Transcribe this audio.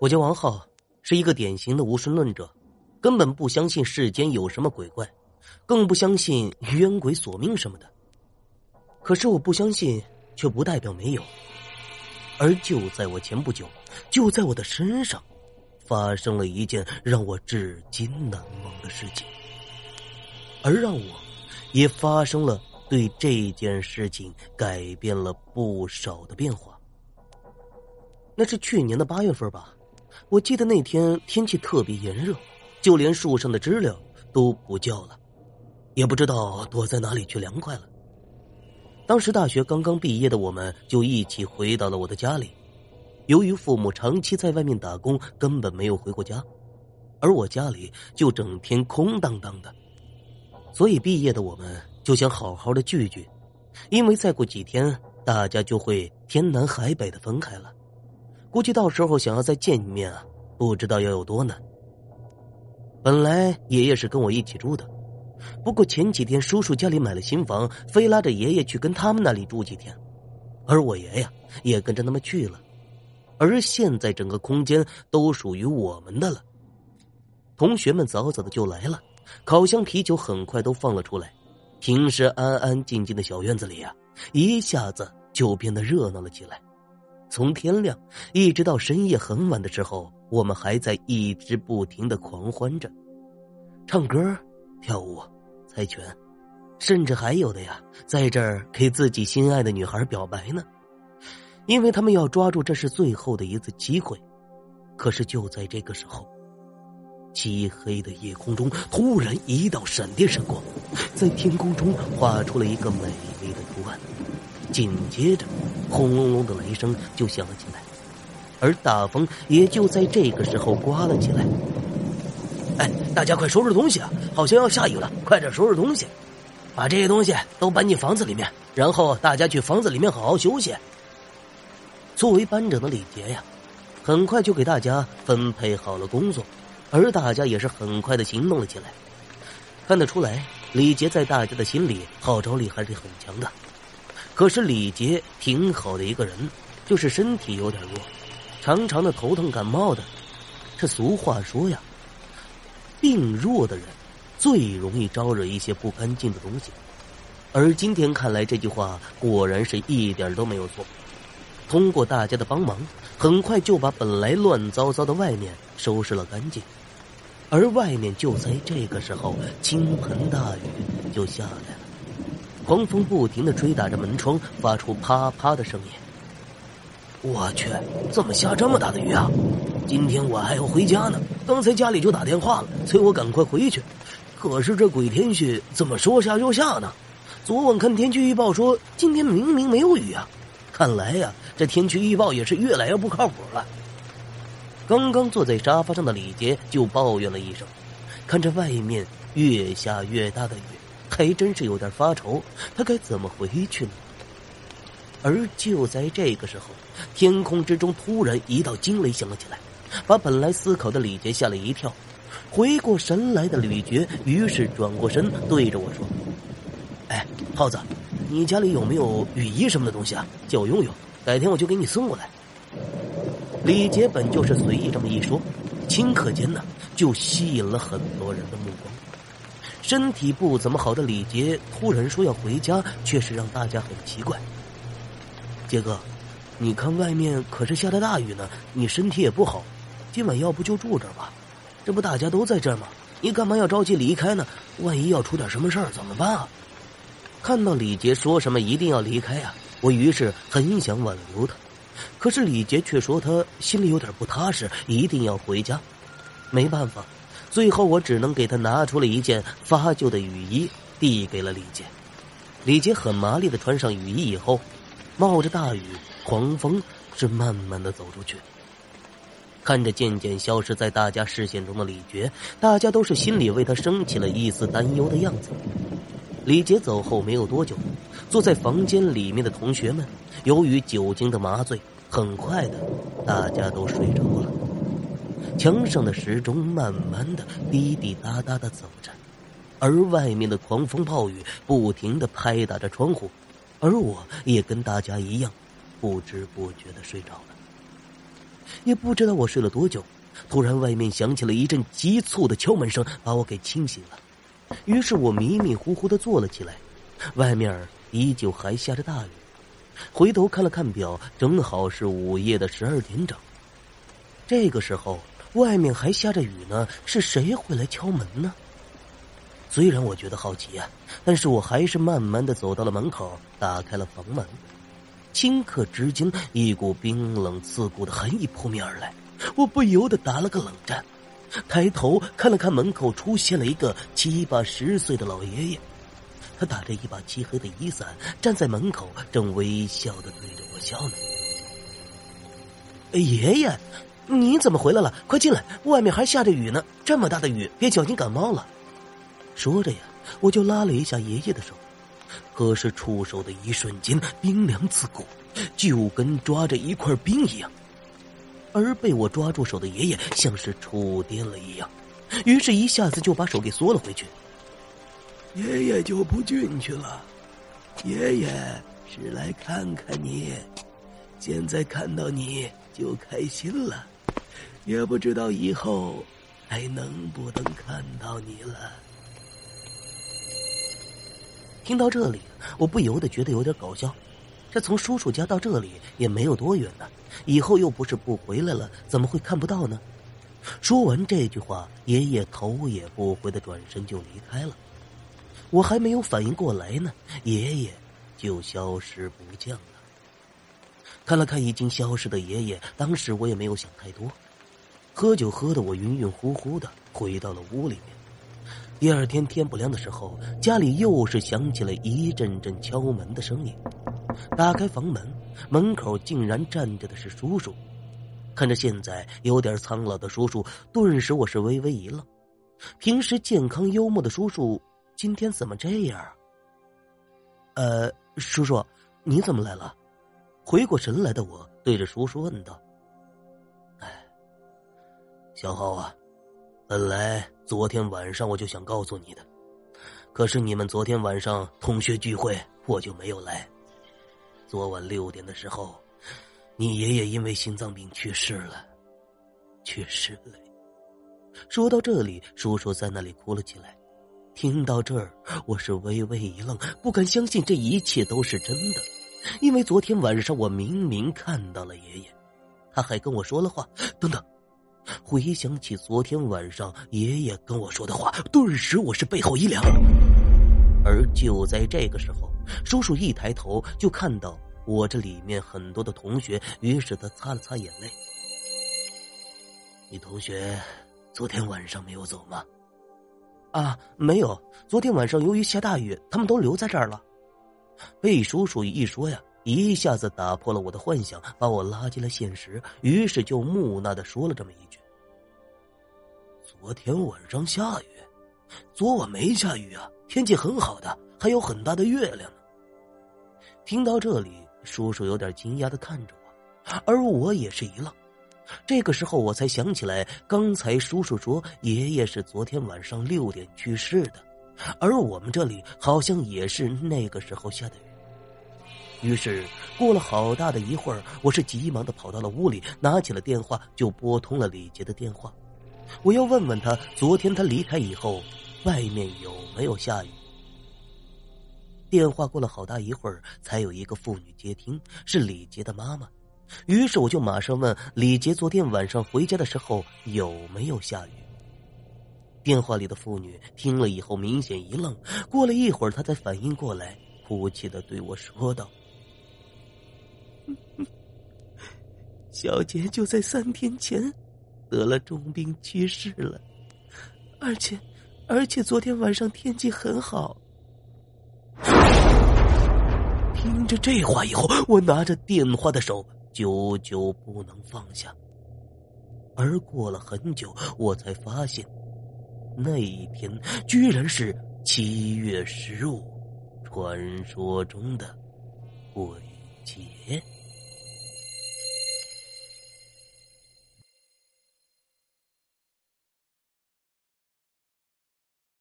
我叫王浩，是一个典型的无神论者，根本不相信世间有什么鬼怪，更不相信冤鬼索命什么的。可是我不相信，却不代表没有。而就在我前不久，就在我的身上，发生了一件让我至今难忘的事情，而让我，也发生了对这件事情改变了不少的变化。那是去年的八月份吧，我记得那天天气特别炎热，就连树上的知了都不叫了，也不知道躲在哪里去凉快了。当时大学刚刚毕业的我们，就一起回到了我的家里。由于父母长期在外面打工，根本没有回过家，而我家里就整天空荡荡的，所以毕业的我们就想好好的聚聚，因为再过几天大家就会天南海北的分开了。估计到时候想要再见一面啊，不知道要有多难。本来爷爷是跟我一起住的，不过前几天叔叔家里买了新房，非拉着爷爷去跟他们那里住几天，而我爷呀也跟着他们去了。而现在整个空间都属于我们的了。同学们早早的就来了，烤箱、啤酒很快都放了出来。平时安安静静的小院子里呀，一下子就变得热闹了起来。从天亮一直到深夜很晚的时候，我们还在一直不停的狂欢着，唱歌、跳舞、猜拳，甚至还有的呀，在这儿给自己心爱的女孩表白呢，因为他们要抓住这是最后的一次机会。可是就在这个时候，漆黑的夜空中突然一道闪电闪过，在天空中画出了一个美丽的图案。紧接着，轰隆隆的雷声就响了起来，而大风也就在这个时候刮了起来。哎，大家快收拾东西啊！好像要下雨了，快点收拾东西，把这些东西都搬进房子里面，然后大家去房子里面好好休息。作为班长的李杰呀，很快就给大家分配好了工作，而大家也是很快的行动了起来。看得出来，李杰在大家的心里号召力还是很强的。可是李杰挺好的一个人，就是身体有点弱，常常的头疼感冒的。这俗话说呀，病弱的人最容易招惹一些不干净的东西。而今天看来，这句话果然是一点都没有错。通过大家的帮忙，很快就把本来乱糟糟的外面收拾了干净。而外面就在这个时候，倾盆大雨就下来了。狂风不停的吹打着门窗，发出啪啪的声音。我去，怎么下这么大的雨啊！今天我还要回家呢，刚才家里就打电话了，催我赶快回去。可是这鬼天气怎么说下就下呢？昨晚看天气预报说今天明明没有雨啊！看来呀，这天气预报也是越来越不靠谱了。刚刚坐在沙发上的李杰就抱怨了一声，看着外面越下越大的雨。还真是有点发愁，他该怎么回去呢？而就在这个时候，天空之中突然一道惊雷响了起来，把本来思考的李杰吓了一跳。回过神来的李杰于是转过身，对着我说：“哎，耗子，你家里有没有雨衣什么的东西啊？借我用用，改天我就给你送过来。”李杰本就是随意这么一说，顷刻间呢，就吸引了很多人的目光。身体不怎么好的李杰突然说要回家，确实让大家很奇怪。杰哥，你看外面可是下的大雨呢，你身体也不好，今晚要不就住这儿吧？这不大家都在这儿吗？你干嘛要着急离开呢？万一要出点什么事儿怎么办啊？看到李杰说什么一定要离开啊，我于是很想挽留他，可是李杰却说他心里有点不踏实，一定要回家。没办法。最后，我只能给他拿出了一件发旧的雨衣，递给了李杰。李杰很麻利的穿上雨衣以后，冒着大雨、狂风，是慢慢的走出去。看着渐渐消失在大家视线中的李杰，大家都是心里为他升起了一丝担忧的样子。李杰走后没有多久，坐在房间里面的同学们，由于酒精的麻醉，很快的，大家都睡着了。墙上的时钟慢慢的滴滴答答的走着，而外面的狂风暴雨不停的拍打着窗户，而我也跟大家一样，不知不觉的睡着了。也不知道我睡了多久，突然外面响起了一阵急促的敲门声，把我给惊醒了。于是我迷迷糊糊的坐了起来，外面依旧还下着大雨。回头看了看表，正好是午夜的十二点整。这个时候外面还下着雨呢，是谁会来敲门呢？虽然我觉得好奇啊，但是我还是慢慢的走到了门口，打开了房门。顷刻之间，一股冰冷刺骨的寒意扑面而来，我不由得打了个冷战，抬头看了看门口，出现了一个七八十岁的老爷爷，他打着一把漆黑的雨伞，站在门口，正微笑的对着我笑呢。爷爷，你怎么回来了？快进来，外面还下着雨呢，这么大的雨，别小心感冒了。说着呀，我就拉了一下爷爷的手，可是触手的一瞬间，冰凉刺骨，就跟抓着一块冰一样。而被我抓住手的爷爷像是触电了一样，于是一下子就把手给缩了回去。爷爷就不进去了，爷爷是来看看你，现在看到你就开心了，也不知道以后还能不能看到你了。听到这里，我不由得觉得有点搞笑。这从叔叔家到这里也没有多远呢，以后又不是不回来了，怎么会看不到呢？说完这句话，爷爷头也不回的转身就离开了。我还没有反应过来呢，爷爷就消失不见了。看了看已经消失的爷爷，当时我也没有想太多。喝酒喝的我晕晕乎乎的，回到了屋里面。第二天天不亮的时候，家里又是响起了一阵阵敲门的声音。打开房门，门口竟然站着的是叔叔。看着现在有点苍老的叔叔，顿时我是微微一愣。平时健康幽默的叔叔，今天怎么这样？呃，叔叔，你怎么来了？回过神来的我对着叔叔问道：“，小浩啊。”本来昨天晚上我就想告诉你的，可是你们昨天晚上同学聚会，我就没有来。昨晚六点的时候，你爷爷因为心脏病去世了，去世了。说到这里，叔叔在那里哭了起来。听到这儿，我是微微一愣，不敢相信这一切都是真的，因为昨天晚上我明明看到了爷爷，他还跟我说了话。等等。回想起昨天晚上爷爷跟我说的话，顿时我是背后一凉。而就在这个时候，叔叔一抬头就看到我这里面很多的同学，于是他擦了擦眼泪：“你同学昨天晚上没有走吗？”“啊，没有。昨天晚上由于下大雨，他们都留在这儿了。”被叔叔一说呀。一下子打破了我的幻想，把我拉进了现实。于是就木讷的说了这么一句：“昨天晚上下雨，昨晚没下雨啊，天气很好的，还有很大的月亮呢。”听到这里，叔叔有点惊讶的看着我，而我也是一愣。这个时候我才想起来，刚才叔叔说爷爷是昨天晚上六点去世的，而我们这里好像也是那个时候下的雨。于是，过了好大的一会儿，我是急忙的跑到了屋里，拿起了电话就拨通了李杰的电话。我要问问他，昨天他离开以后，外面有没有下雨？电话过了好大一会儿，才有一个妇女接听，是李杰的妈妈。于是我就马上问李杰，昨天晚上回家的时候有没有下雨？电话里的妇女听了以后明显一愣，过了一会儿，她才反应过来，哭泣的对我说道。小杰就在三天前得了重病去世了，而且，而且昨天晚上天气很好。听着这话以后，我拿着电话的手久久不能放下。而过了很久，我才发现，那一天居然是七月十五，传说中的鬼节。